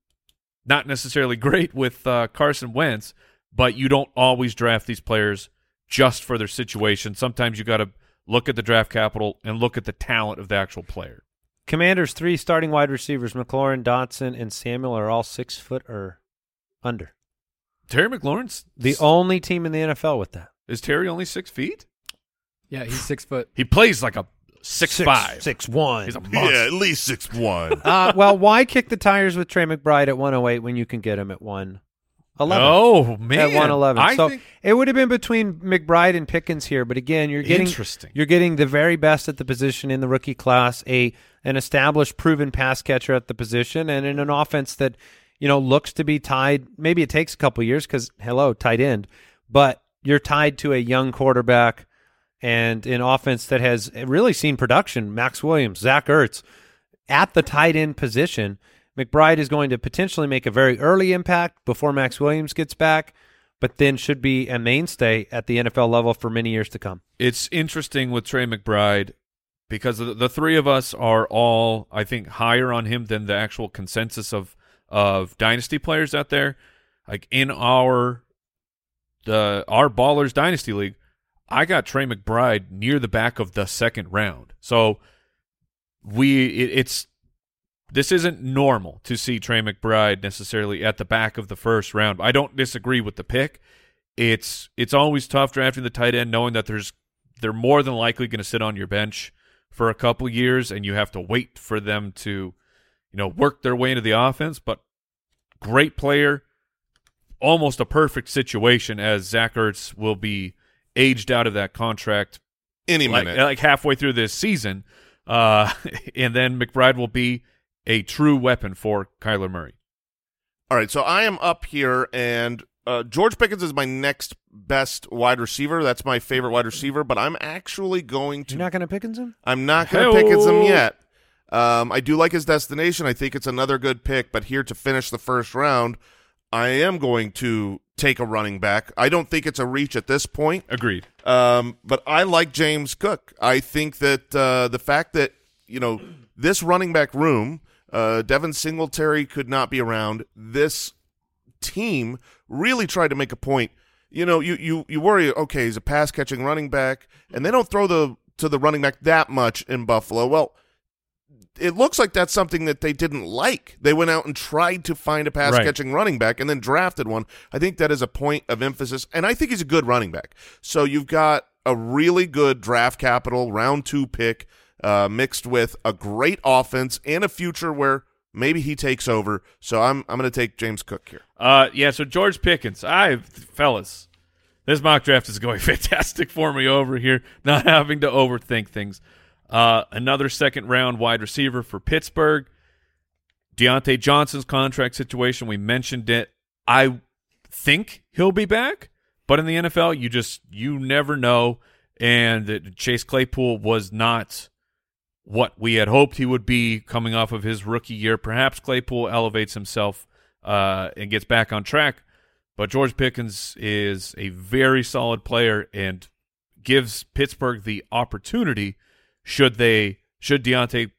Speaker 3: not necessarily great with uh, Carson Wentz, but you don't always draft these players just for their situation. Sometimes you got to look at the draft capital and look at the talent of the actual player.
Speaker 1: Commanders' three starting wide receivers, McLaurin, Dotson, and Samuel, are all six foot or under.
Speaker 3: Terry McLaurin's
Speaker 1: The only team in the NFL with that.
Speaker 3: is Terry only six feet?
Speaker 6: Yeah, he's six foot.
Speaker 3: He plays like a six, five.
Speaker 1: six one.
Speaker 3: He's a monster.
Speaker 4: Yeah, at least six one.
Speaker 1: uh, well, why kick the tires with Trey McBride at 108 when you can get him at 111?
Speaker 3: Oh man,
Speaker 1: At 111.
Speaker 3: I
Speaker 1: so
Speaker 3: think
Speaker 1: it would have been between McBride and Pickens here, but again, you're getting
Speaker 3: Interesting.
Speaker 1: You're getting the very best at the position in the rookie class, a an established proven pass catcher at the position and in an offense that, you know, looks to be tied. Maybe it takes a couple years cuz hello, tight end, but you're tied to a young quarterback and an offense that has really seen production. Maxx Williams, Zach Ertz at the tight end position. McBride is going to potentially make a very early impact before Maxx Williams gets back, but then should be a mainstay at the NFL level for many years to come.
Speaker 3: it's interesting with Trey McBride because the, three of us are all, I think, higher on him than the actual consensus of of dynasty players out there. Like in our the our Ballers Dynasty League, I got Trey McBride near the back of the second round. So we it, it's this isn't normal to see Trey McBride necessarily at the back of the first round. I don't disagree with the pick. It's it's always tough drafting the tight end, knowing that there's they're more than likely going to sit on your bench for a couple years, and you have to wait for them to, you know, work their way into the offense. But great player, almost a perfect situation as Zach Ertz will be aged out of that contract
Speaker 4: Any
Speaker 3: like,
Speaker 4: minute.
Speaker 3: like halfway through this season, uh, and then McBride will be a true weapon for Kyler Murray.
Speaker 4: All right, so I am up here, and uh, George Pickens is my next best wide receiver. That's my favorite wide receiver, but I'm actually going to.
Speaker 1: You're not going to Pickens him?
Speaker 4: I'm not going to pick him yet. Um, I do like his destination. I think it's another good pick, but here to finish the first round, I am going to take a running back. I don't think it's a reach at this point.
Speaker 3: Agreed.
Speaker 4: Um, but I like James Cook. I think that uh, the fact that you know this running back room, uh, Devin Singletary could not be around. This team really tried to make a point. You know, you you you worry. Okay, he's a pass catching running back, and they don't throw the to the running back that much in Buffalo. Well. It looks like that's something that they didn't like. They went out and tried to find a pass
Speaker 3: Right.
Speaker 4: catching running back and then drafted one. I think that is a point of emphasis, and I think he's a good running back. So you've got a really good draft capital round two pick uh, mixed with a great offense and a future where maybe he takes over. So I'm I'm going to take James Cook here.
Speaker 3: Uh, yeah. So George Pickens, I fellas, this mock draft is going fantastic for me over here. Not having to overthink things. Uh, another second round wide receiver for Pittsburgh. Diontae Johnson's contract situation. We mentioned it. I think he'll be back, but in the NFL, you just you never know. And Chase Claypool was not what we had hoped he would be coming off of his rookie year. Perhaps Claypool elevates himself uh, and gets back on track. but George Pickens is a very solid player and gives Pittsburgh the opportunity should they should Diontae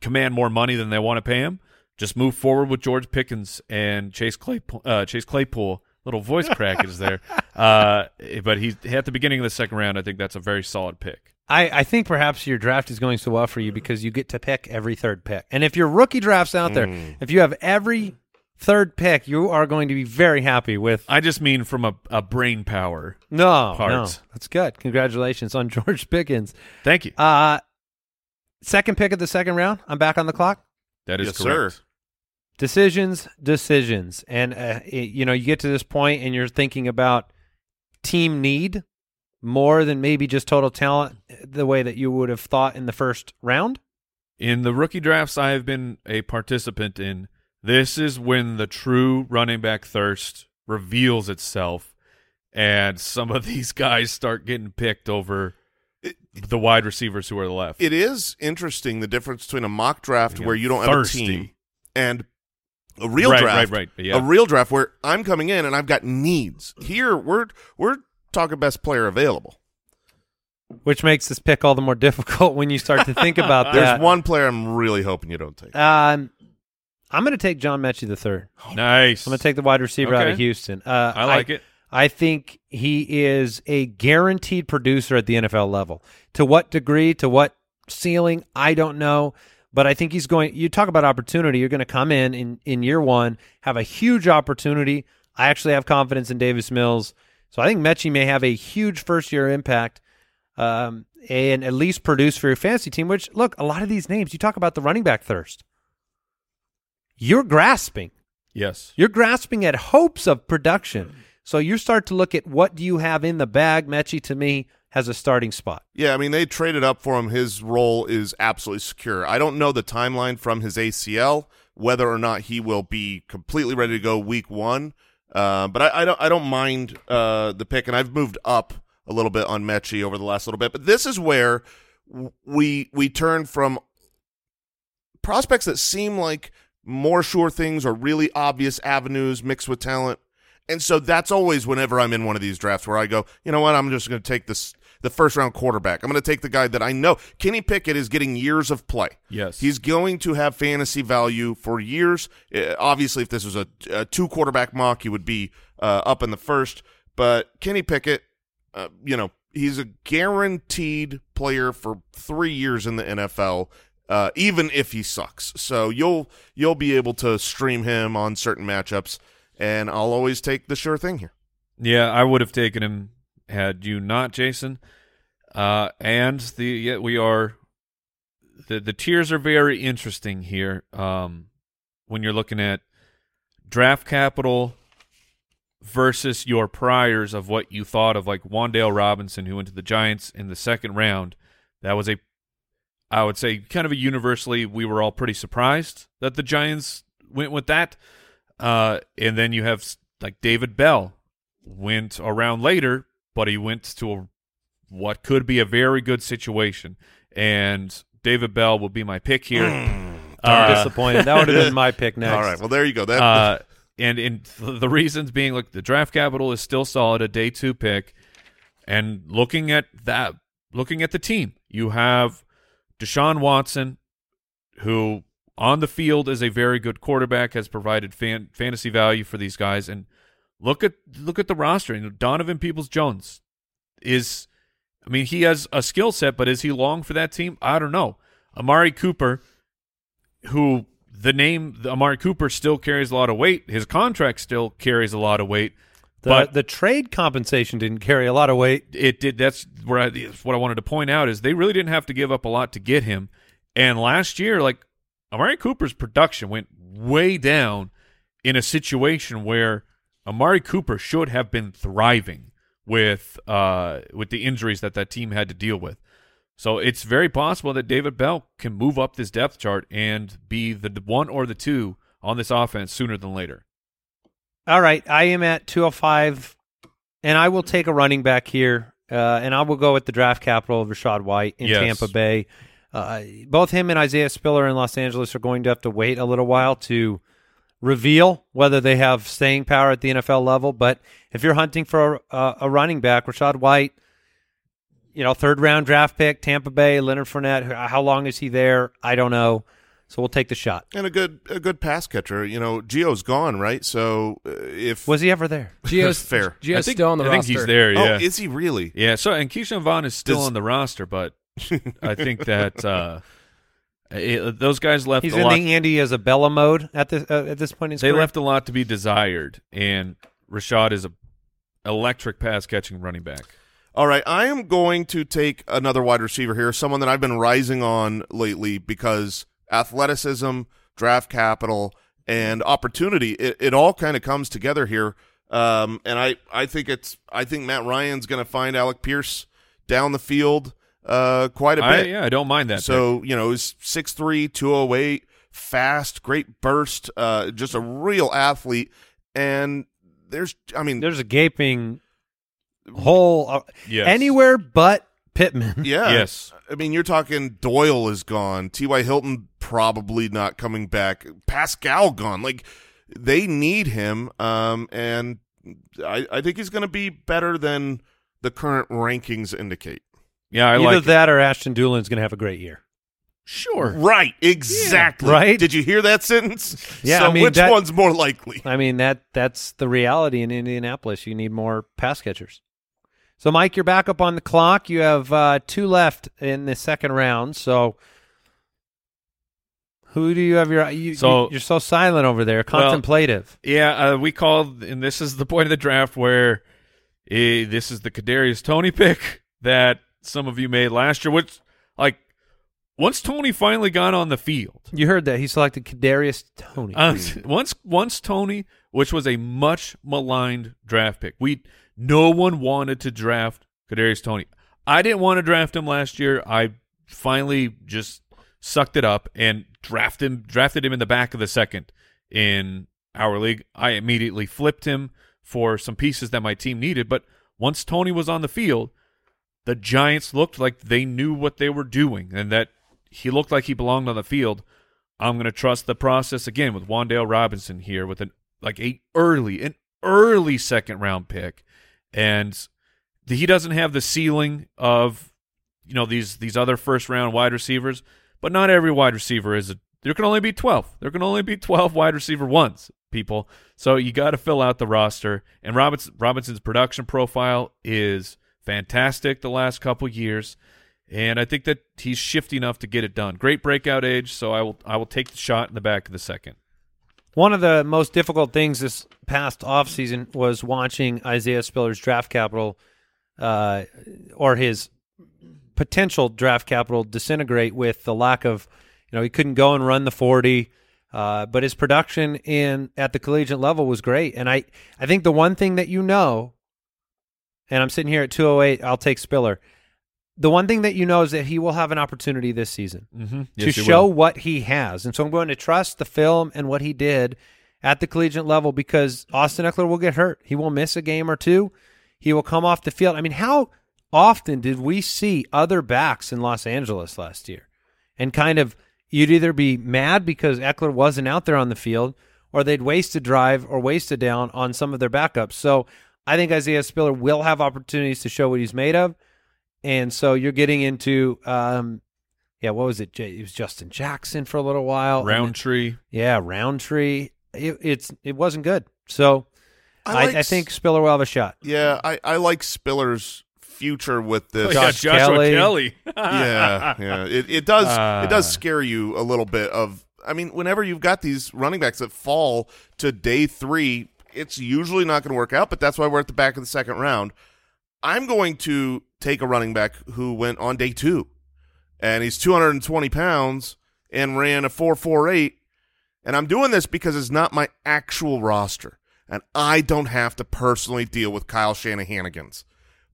Speaker 3: command more money than they want to pay him, just move forward with George Pickens and Chase Claypool. Uh, Chase Claypool, little voice crack is there, uh, but he at the beginning of the second round. I think that's a very solid pick.
Speaker 1: I, I think perhaps your draft is going so well for you because you get to pick every third pick. And if your rookie drafts out there,
Speaker 4: Mm.
Speaker 1: if you have every third pick, you are going to be very happy with.
Speaker 3: I just mean from a, a brain power.
Speaker 1: No, no,
Speaker 3: Parts.
Speaker 1: that's good. Congratulations on George Pickens.
Speaker 3: Thank you.
Speaker 1: Uh, second pick of the second round. I'm back on the clock.
Speaker 3: That is
Speaker 4: Yes,
Speaker 3: correct.
Speaker 4: sir.
Speaker 1: Decisions, decisions, and uh, it- you know you get to this point and you're thinking about team need more than maybe just total talent, the way that you would have thought in the first round.
Speaker 3: In the rookie drafts I have been a participant in, this is when the true running back thirst reveals itself, and some of these guys start getting picked over the wide receivers who are left.
Speaker 4: It is interesting the difference between a mock draft
Speaker 3: Yeah,
Speaker 4: where you don't
Speaker 3: thirsty.
Speaker 4: have a team and a real
Speaker 3: right,
Speaker 4: draft.
Speaker 3: right, right. Yeah.
Speaker 4: A real draft where I'm coming in and I've got needs. Here we're we're talking best player available.
Speaker 1: which makes this pick all the more difficult when you start to think about
Speaker 4: There's
Speaker 1: that.
Speaker 4: one player I'm really hoping you don't take.
Speaker 1: Um, I'm going to take John Metchie the third.
Speaker 3: nice.
Speaker 1: I'm going to take the wide receiver out of Houston. Uh,
Speaker 3: I like it.
Speaker 1: I think he is a guaranteed producer at the NFL level. To what degree, to what ceiling, I don't know. But I think he's going. You talk about opportunity. You're going to come in in in year one, have a huge opportunity. I actually have confidence in Davis Mills, so I think Metchie may have a huge first year impact, um, and at least produce for your fantasy team. Which look, a lot of these names you talk about the running back thirst. You're grasping.
Speaker 3: Yes.
Speaker 1: You're grasping at hopes of production. So you start to look at what do you have in the bag. Metchie to me has a starting spot.
Speaker 4: Yeah, I mean they traded up for him. His role is absolutely secure. I don't know the timeline from his ACL, whether or not he will be completely ready to go week one. Uh, but I, I don't I don't mind uh, the pick, and I've moved up a little bit on Metchie over the last little bit. But this is where we we turn from prospects that seem like more sure things or really obvious avenues mixed with talent. And so that's always whenever I'm in one of these drafts where I go, you know what, I'm just going to take this the first round quarterback. I'm going to take the guy that I know. Kenny Pickett is getting years of play.
Speaker 3: Yes.
Speaker 4: He's going to have fantasy value for years. Uh, obviously, if this was a, a two quarterback mock, he would be uh, up in the first. But Kenny Pickett, uh, you know, he's a guaranteed player for three years in the NFL. Uh, even if he sucks, so you'll you'll be able to stream him on certain matchups, and I'll always take the sure thing here.
Speaker 3: Yeah, I would have taken him had you not, Jason. Uh, and the yeah, we are the the tiers are very interesting here. Um, when you're looking at draft capital versus your priors of what you thought of, like Wan'Dale Robinson, who went to the Giants in the second round. That was a, I would say, kind of a universally, we were all pretty surprised that the Giants went with that. Uh, and then you have like David Bell went around later, but he went to a, what could be a very good situation. And David Bell will be my pick here.
Speaker 1: I'm
Speaker 3: Uh,
Speaker 1: disappointed. That would have been my pick next.
Speaker 4: All right, well there you go. That
Speaker 3: uh, and and th- the reasons being, look, the draft capital is still solid, a day two pick, and looking at that, looking at the team, you have Deshaun Watson, who on the field is a very good quarterback, has provided fan, fantasy value for these guys, and look at look at the roster. You know, Donovan Peoples Jones is, I mean, he has a skill set, but is he long for that team? I don't know. Amari Cooper who the name the Amari Cooper still carries a lot of weight. His contract still carries a lot of weight.
Speaker 1: The,
Speaker 3: but
Speaker 1: the trade compensation didn't carry a lot of weight.
Speaker 3: it did. That's where I, that's what I wanted to point out is they really didn't have to give up a lot to get him. And last year, like Amari Cooper's production went way down in a situation where Amari Cooper should have been thriving with uh with the injuries that that team had to deal with. So it's very possible that David Bell can move up this depth chart and be the one or the two on this offense sooner than later.
Speaker 1: All right, I am at 205, and I will take a running back here, uh, and I will go with the draft capital of Rashad White in
Speaker 3: Yes.
Speaker 1: Tampa Bay. Uh, both him and Isaiah Spiller in Los Angeles are going to have to wait a little while to reveal whether they have staying power at the NFL level. But if you're hunting for a, a running back, Rashad White, you know, third round draft pick, Tampa Bay, Leonard Fournette. How long is he there? I don't know. So we'll take the shot.
Speaker 4: and a good a good pass catcher. You know, Gio's gone, right? So uh, if
Speaker 1: Was he ever there?
Speaker 6: Gio's
Speaker 4: Fair.
Speaker 6: Gio's
Speaker 3: I think,
Speaker 6: still on the roster.
Speaker 3: I think he's there.
Speaker 4: oh,
Speaker 3: Yeah,
Speaker 4: is he really?
Speaker 3: yeah. So and Ke'Shawn Vaughn is still
Speaker 4: Does-
Speaker 3: on the roster, but I think that uh, it, those guys left
Speaker 1: He's
Speaker 3: a
Speaker 1: in
Speaker 3: lot.
Speaker 1: the Andy Isabella mode at this uh, at this point in his
Speaker 3: they
Speaker 1: career.
Speaker 3: left a lot to be desired, and Rashad is a electric pass catching running back.
Speaker 4: All right, I am going to take another wide receiver here, someone that I've been rising on lately because athleticism, draft capital, and opportunity, it, it all kind of comes together here. Um, and I, I think it's I think Matt Ryan's going to find Alec Pierce down the field uh, quite a bit.
Speaker 3: yeah, I don't mind that.
Speaker 4: So, you know, he's 6'3", 208, fast, great burst, uh, just a real athlete. And there's, I mean,
Speaker 1: There's a gaping hole uh.
Speaker 3: Yes.
Speaker 1: anywhere but Pittman.
Speaker 4: yeah.
Speaker 3: Yes.
Speaker 4: I mean, you're talking Doyle is gone. T.Y. Hilton probably not coming back. Pascal gone. Like, they need him. Um, and I, I think he's going to be better than the current rankings indicate.
Speaker 3: Yeah, I
Speaker 1: Either
Speaker 3: like. it.
Speaker 1: that or Ashton Dulin's going to have a great year.
Speaker 3: Sure.
Speaker 4: Right. Exactly.
Speaker 1: Right?
Speaker 4: Did you hear that sentence?
Speaker 1: Yeah,
Speaker 4: So
Speaker 1: I mean,
Speaker 4: which
Speaker 1: that-
Speaker 4: one's more likely?
Speaker 1: I mean that that's the reality in Indianapolis. You need more pass catchers. So, Mike, you're back up on the clock. You have uh, two left in the second round. So, who do you have your? You,
Speaker 3: So-
Speaker 1: you're so silent over there, contemplative.
Speaker 3: Yeah, uh, we called, and this is the point of the draft where eh, this is the Kadarius Toney pick that some of you made last year. Which, like, once Toney finally got on the field,
Speaker 1: you heard that he selected Kadarius Toney.
Speaker 3: uh, once once Toney, which was a much maligned draft pick, we no one wanted to draft Kadarius Toney. I didn't want to draft him last year. I finally just sucked it up and drafted him drafted him in the back of the second in our league. I immediately flipped him for some pieces that my team needed, but once Toney was on the field, the Giants looked like they knew what they were doing and that he looked like he belonged on the field. I'm going to trust the process again with Wan'Dale Robinson here with an like a early an early second round pick and he doesn't have the ceiling of you know these these other first round wide receivers, but not every wide receiver is a there can only be 12. There can only be 12 wide receiver ones, people. So you got to fill out the roster and Robinson Robinson's production profile is fantastic the last couple years. And I think that he's shifty enough to get it done. Great breakout age, so I will I will take the shot in the back of the second.
Speaker 1: One of the most difficult things this past offseason was watching Isaiah Spiller's draft capital uh, or his potential draft capital disintegrate with the lack of, you know, he couldn't go and run the 40. Uh, but his production in at the collegiate level was great. And I, I think the one thing that you know, and I'm sitting here at 208, I'll take Spiller. The one thing that you know is that he will have an opportunity this season
Speaker 3: Mm-hmm.
Speaker 1: to show what he has. And so I'm going to trust the film and what he did at the collegiate level because Austin Ekeler will get hurt. He will miss a game or two. He will come off the field. I mean, how often did we see other backs in Los Angeles last year? And kind of you'd either be mad because Ekeler wasn't out there on the field or they'd waste a drive or waste a down on some of their backups. So I think Isaiah Spiller will have opportunities to show what he's made of. And so you're getting into um, yeah, what was it? It was Justin Jackson for a little while. and then-
Speaker 3: Rountree.
Speaker 1: yeah, Rountree. It, it's it wasn't good. So
Speaker 4: I
Speaker 1: I,
Speaker 4: like
Speaker 1: I, think Spiller will have a shot.
Speaker 4: Yeah, I, I like Spiller's future with this.
Speaker 3: Oh, yeah,
Speaker 1: Josh
Speaker 3: Joshua
Speaker 1: Kelley.
Speaker 3: Kelley.
Speaker 4: yeah, yeah. It it does
Speaker 3: Ah.
Speaker 4: it does scare you a little bit of I mean, whenever you've got these running backs that fall to day three, it's usually not going to work out, but that's why we're at the back of the second round. I'm going to take a running back who went on day two, and he's 220 pounds and ran a 4.48, and I'm doing this because it's not my actual roster, and I don't have to personally deal with Kyle Shanahanigans.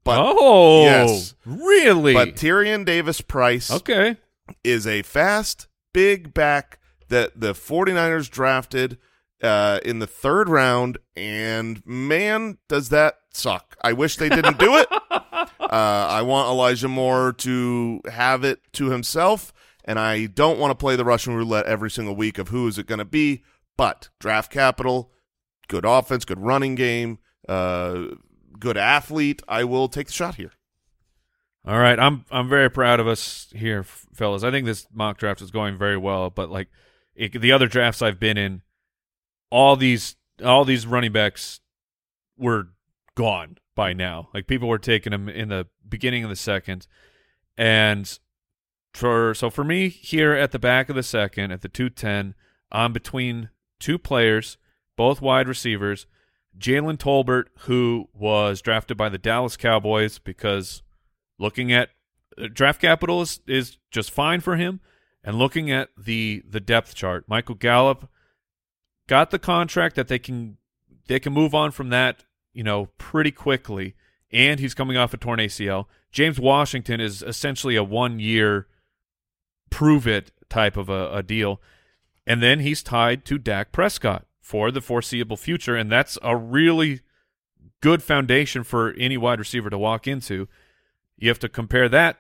Speaker 4: But
Speaker 3: oh,
Speaker 4: yes.
Speaker 3: really?
Speaker 4: but Tyrion Davis Price
Speaker 3: okay.
Speaker 4: is a fast, big back that the 49ers drafted uh, in the third round, and man, does that suck. I wish they didn't do it. Uh, I want Elijah Moore to have it to himself, and I don't want to play the Russian roulette every single week of who is it going to be. But draft capital, good offense, good running game, uh, good athlete. I will take the shot here.
Speaker 3: All right, I'm I'm very proud of us here, fellas. I think this mock draft is going very well, but like it, the other drafts I've been in, all these all these running backs were gone by now. Like people were taking them in the beginning of the second, and for so for me here at the back of the second at the two ten, I'm between two players, both wide receivers. Jalen Tolbert, who was drafted by the Dallas Cowboys because looking at uh, draft capital is, is just fine for him and looking at the the depth chart michael gallup got the contract that they can they can move on from that you know pretty quickly and he's coming off a torn acl james washington is essentially a one year prove it type of a, a deal and then he's tied to dak prescott for the foreseeable future and that's a really good foundation for any wide receiver to walk into you have to compare that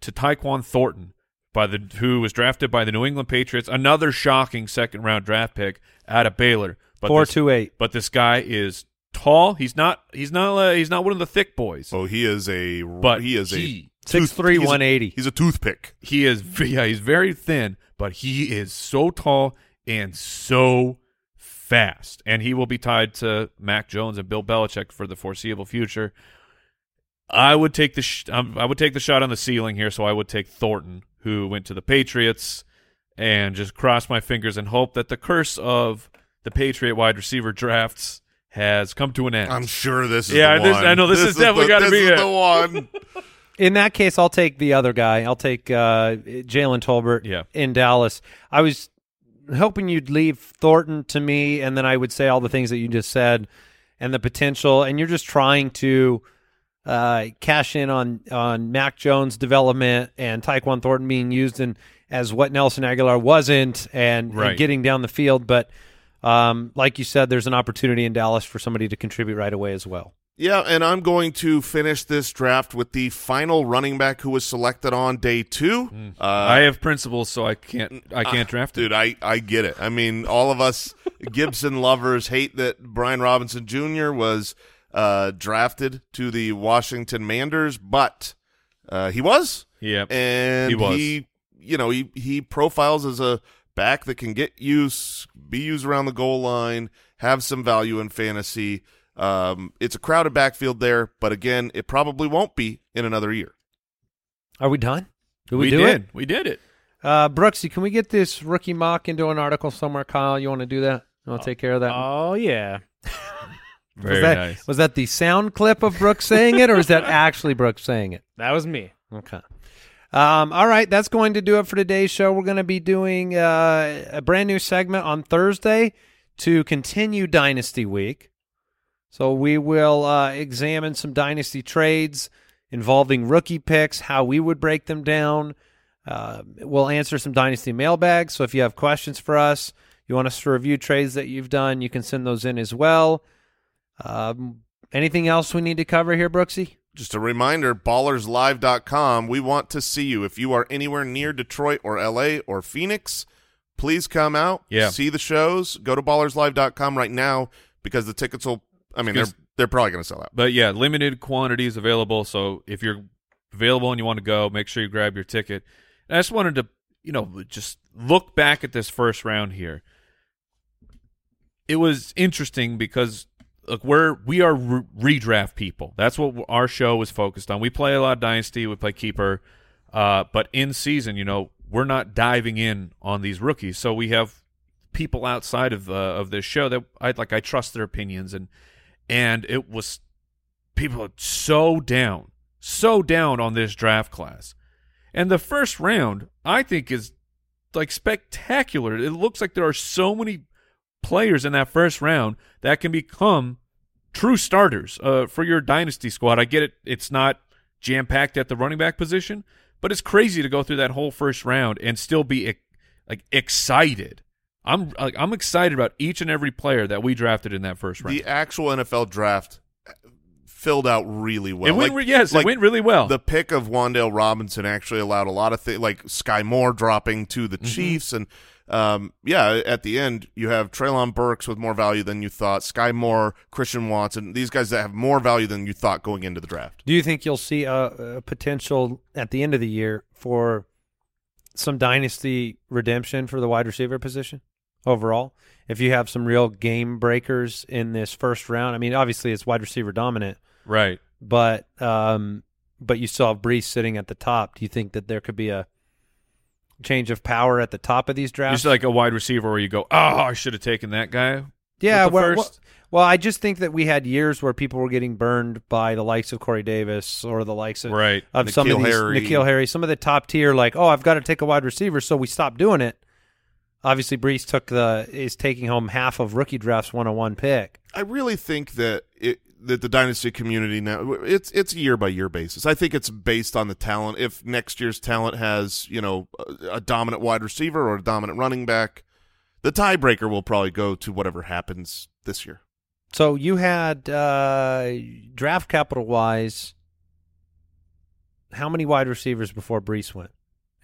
Speaker 3: to Tyquan Thornton, by the who was drafted by the New England Patriots, another shocking second round draft pick out of Baylor. But
Speaker 1: Four
Speaker 3: this,
Speaker 1: two eight.
Speaker 3: but this guy is tall. He's not. He's not. Uh, he's not one of the thick boys.
Speaker 4: Oh, he is a.
Speaker 3: But
Speaker 4: he is
Speaker 3: he-
Speaker 4: a
Speaker 1: Six
Speaker 4: tooth-
Speaker 1: three
Speaker 4: he's a-
Speaker 1: one eighty.
Speaker 4: He's a toothpick.
Speaker 3: He is. Yeah, he's very thin, but he is so tall and so fast, and he will be tied to Mac Jones and Bill Belichick for the foreseeable future. I would take the sh- um, I would take the shot on the ceiling here, so I would take Thornton, who went to the Patriots, and just cross my fingers and hope that the curse of the Patriot wide receiver drafts has come to an end.
Speaker 4: I'm sure this is
Speaker 3: Yeah,
Speaker 4: the
Speaker 3: this-
Speaker 4: one.
Speaker 3: I know this has definitely gotta be
Speaker 4: is
Speaker 3: it.
Speaker 4: the one.
Speaker 1: In that case, I'll take the other guy. I'll take uh, Jalen Tolbert
Speaker 3: Yeah.
Speaker 1: in Dallas. I was hoping you'd leave Thornton to me, and then I would say all the things that you just said and the potential. And you're just trying to uh, cash in on on Mac Jones' development and Tyquan Thornton being used in as what Nelson Agholor wasn't, and, and getting down the field. But um, like you said, there's an opportunity in Dallas for somebody to contribute right away as well.
Speaker 4: Yeah, and I'm going to finish this draft with the final running back who was selected on day two. Uh,
Speaker 3: I have principles, so I can't. I can't draft it.
Speaker 4: Dude, I, I get it. I mean, all of us Gibson lovers hate that Brian Robinson Jr. was uh, drafted to the Washington Manders, but uh, he was.
Speaker 3: Yeah,
Speaker 4: And
Speaker 3: He was.
Speaker 4: you know, he, he profiles as a back that can get use, be used around the goal line, have some value in fantasy. Um, it's a crowded backfield there, but again, it probably won't be in another year.
Speaker 1: Are we done? Did we,
Speaker 3: we
Speaker 1: do
Speaker 3: did.
Speaker 1: it?
Speaker 3: We did it.
Speaker 1: Uh, Brooksy, can we get this rookie mock into an article somewhere? Kyle, you want to do that? You want to take care of that?
Speaker 5: Oh yeah.
Speaker 3: Very
Speaker 1: was that,
Speaker 3: nice.
Speaker 1: Was that the sound clip of Brooks saying it, or is that actually Brooks saying it?
Speaker 5: That was me.
Speaker 1: Okay. Um, all right, that's going to do it for today's show. We're going to be doing uh, a brand new segment on Thursday to continue Dynasty Week. So we will uh, examine some Dynasty trades involving rookie picks, how we would break them down. Uh, we'll answer some Dynasty mailbags. So if you have questions for us, you want us to review trades that you've done, you can send those in as well. Um, anything else we need to cover here, Brooksy?
Speaker 4: Just a reminder, ballerslive.com. We want to see you. If you are anywhere near Detroit or LA or Phoenix, please come out,
Speaker 3: Yeah.
Speaker 4: see the shows. Go to ballerslive.com right now because the tickets will I mean, they're they're probably going to sell out.
Speaker 3: But yeah, limited quantities available. So if you're available and you want to go, make sure you grab your ticket. And I just wanted to, you know, just look back at this first round here. It was interesting because look, we're we are re- redraft people. That's what our show is focused on. We play a lot of dynasty, we play keeper, uh, but in season, you know, we're not diving in on these rookies. So we have people outside of uh, of this show that I like. I trust their opinions, and and it was people are so down, so down on this draft class. And the first round, I think, is like spectacular. It looks like there are so many players in that first round that can become true starters uh, for your dynasty squad. I get it; it's not jam packed at the running back position, but it's crazy to go through that whole first round and still be like excited. I'm like I'm excited about each and every player that we drafted in that first round.
Speaker 4: The actual NFL draft filled out really well.
Speaker 3: it went,
Speaker 4: Like-
Speaker 3: yes,
Speaker 4: like
Speaker 3: it went really well.
Speaker 4: the pick of Wan'Dale Robinson actually allowed a lot of things, like Sky Moore dropping to
Speaker 3: Mm-hmm.
Speaker 4: the Chiefs, and um, yeah, at the end you have Treylon Burks with more value than you thought, Sky Moore, Christian Watson, these guys that have more value than you thought going into the draft.
Speaker 1: Do you think you'll see a, a potential at the end of the year for some dynasty redemption for the wide receiver position overall? If you have some real game breakers in this first round, I mean, obviously it's wide receiver dominant,
Speaker 3: right.
Speaker 1: but um, but you still have Breece sitting at the top. Do you think that there could be a change of power at the top of these drafts?
Speaker 3: Just like a wide receiver where you go, oh, I should have taken that guy.
Speaker 1: Yeah,
Speaker 3: the
Speaker 1: well,
Speaker 3: first.
Speaker 1: well, well, I just think that we had years where people were getting burned by the likes of Corey Davis or the likes of
Speaker 3: Right.
Speaker 1: of some of these
Speaker 4: Harry.
Speaker 1: N'Keal Harry, some of the top tier, like oh, I've got to take a wide receiver, so we stopped doing it. Obviously, Breece took the is taking home half of rookie drafts one on one pick.
Speaker 4: I really think that it that the dynasty community now it's it's a year by year basis. I think it's based on the talent. If next year's talent has you know a, a dominant wide receiver or a dominant running back, the tiebreaker will probably go to whatever happens this year.
Speaker 1: So you had uh, draft capital wise, how many wide receivers before Breece went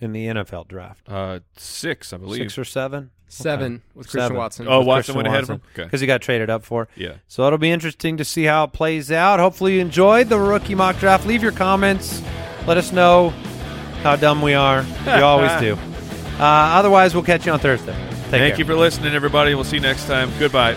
Speaker 1: in the NFL draft?
Speaker 3: Uh, six, I believe.
Speaker 1: Six or seven?
Speaker 6: Seven with Christian
Speaker 1: Seven.
Speaker 6: Watson.
Speaker 3: Oh,
Speaker 1: With
Speaker 3: Watson
Speaker 1: Christian
Speaker 3: went ahead of
Speaker 1: Watson.
Speaker 3: him? Okay.
Speaker 1: because he got traded up for.
Speaker 3: Yeah.
Speaker 1: So it'll be interesting to see how it plays out. Hopefully, you enjoyed the rookie mock draft. Leave your comments. Let us know how dumb we are. You always do. Uh, otherwise, we'll catch you on Thursday. Take
Speaker 3: Thank
Speaker 1: care.
Speaker 3: you for listening, everybody. We'll see you next time. Goodbye.